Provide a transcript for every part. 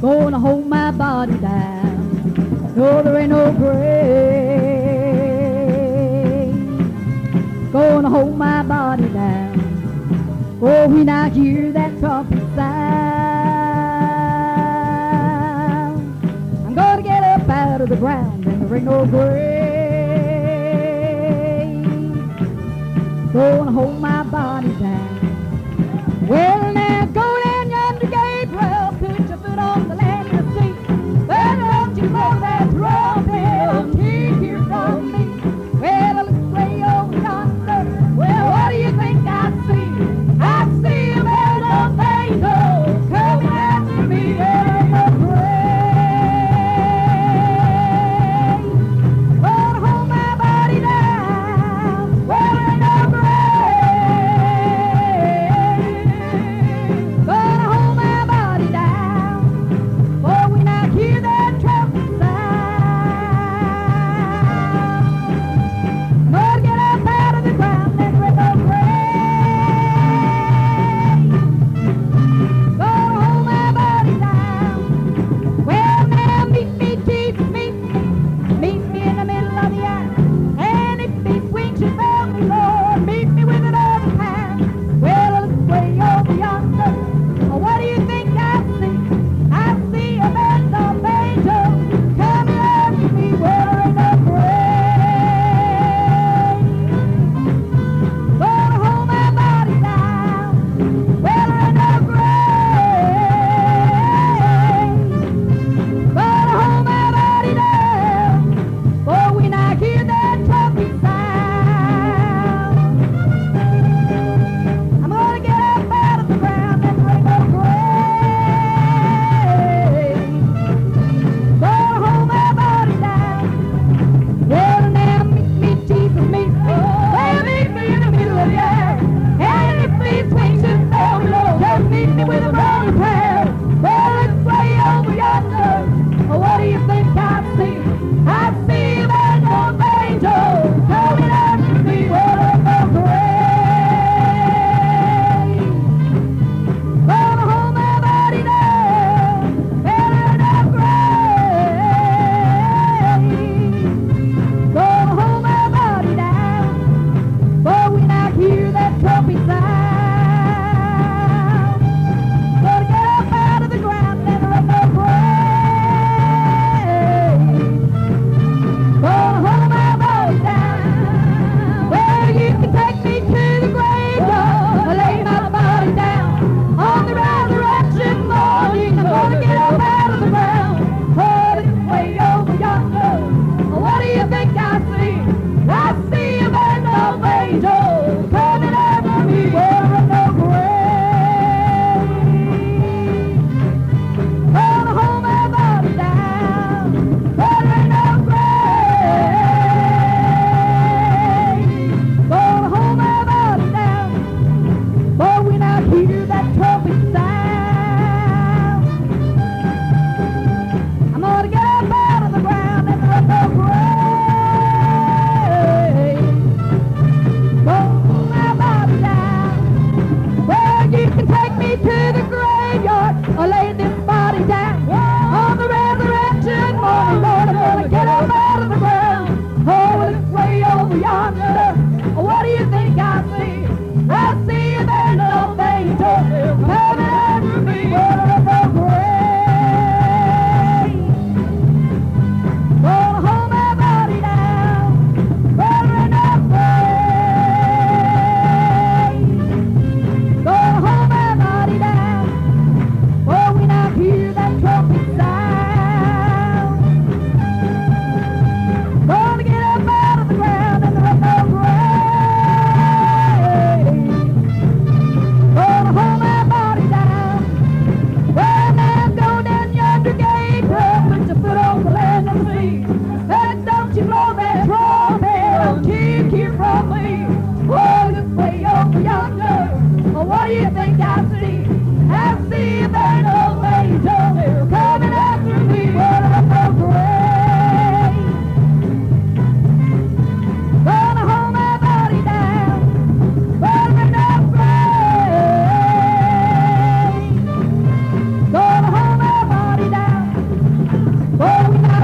Gonna hold my body down. No, there ain't no grave. Gonna hold my body down. Oh, when I hear that trumpet sound, I'm gonna get up out of the ground and there ain't no grave. Gonna hold my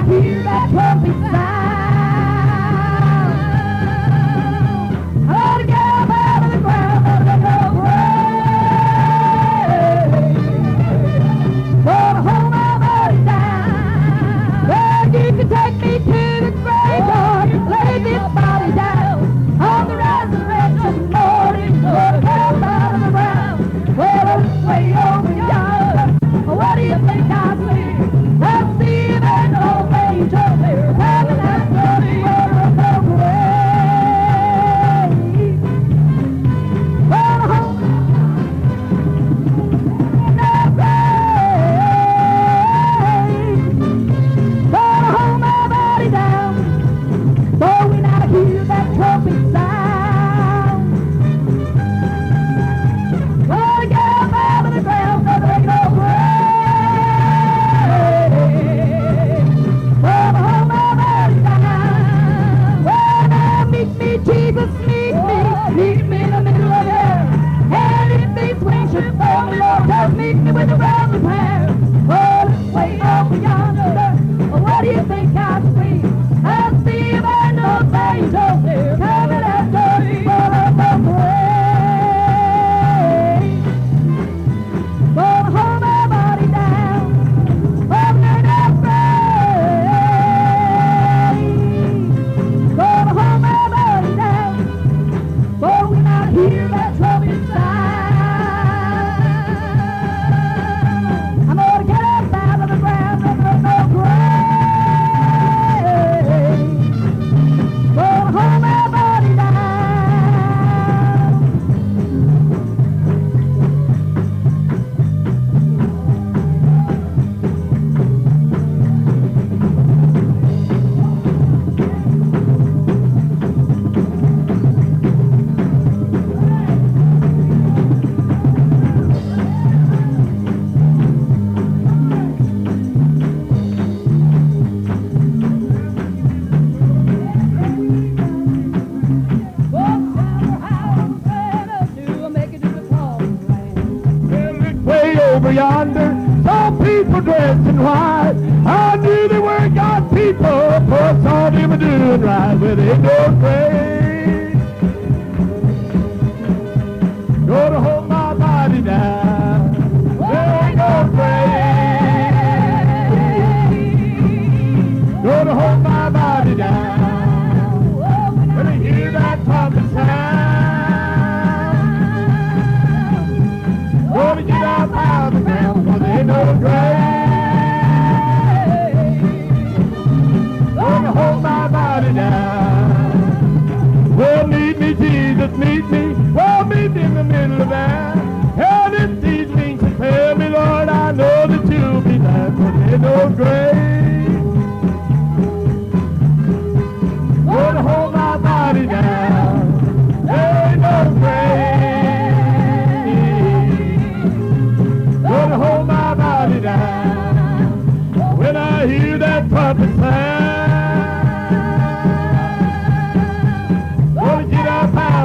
Here that come beside. Let's go! over yonder saw people dressed in white. I knew they were God people, for I saw them doing right with well, they go crazy.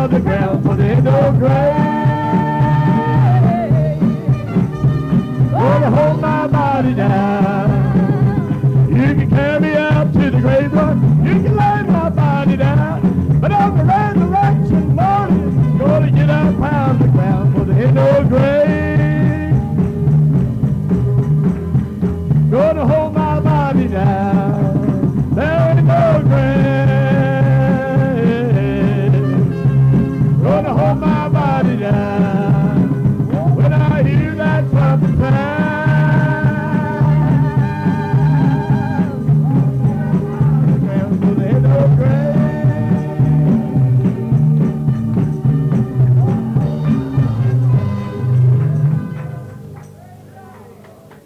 the ground for the indoor grass.